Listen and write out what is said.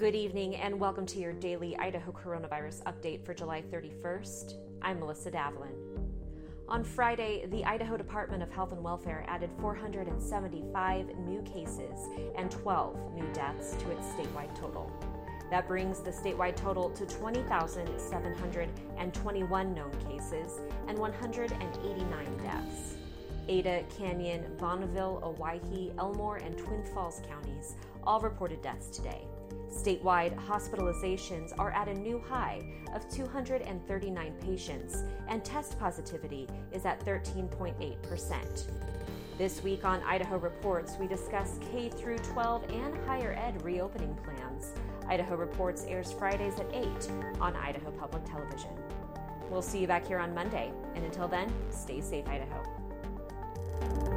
Good evening and welcome to your daily Idaho coronavirus update for July 31st. I'm Melissa Davlin. On Friday, the Idaho Department of Health and Welfare added 475 new cases and 12 new deaths to its statewide total. That brings the statewide total to 20,721 known cases and 189 deaths. Ada, Canyon, Bonneville, Owyhee, Elmore, and Twin Falls counties all reported deaths today. Statewide hospitalizations are at a new high of 239 patients, and test positivity is at 13.8%. This week on Idaho Reports, we discuss K through 12 and higher ed reopening plans. Idaho Reports airs Fridays at 8 on Idaho Public Television. We'll see you back here on Monday, and until then, stay safe, Idaho.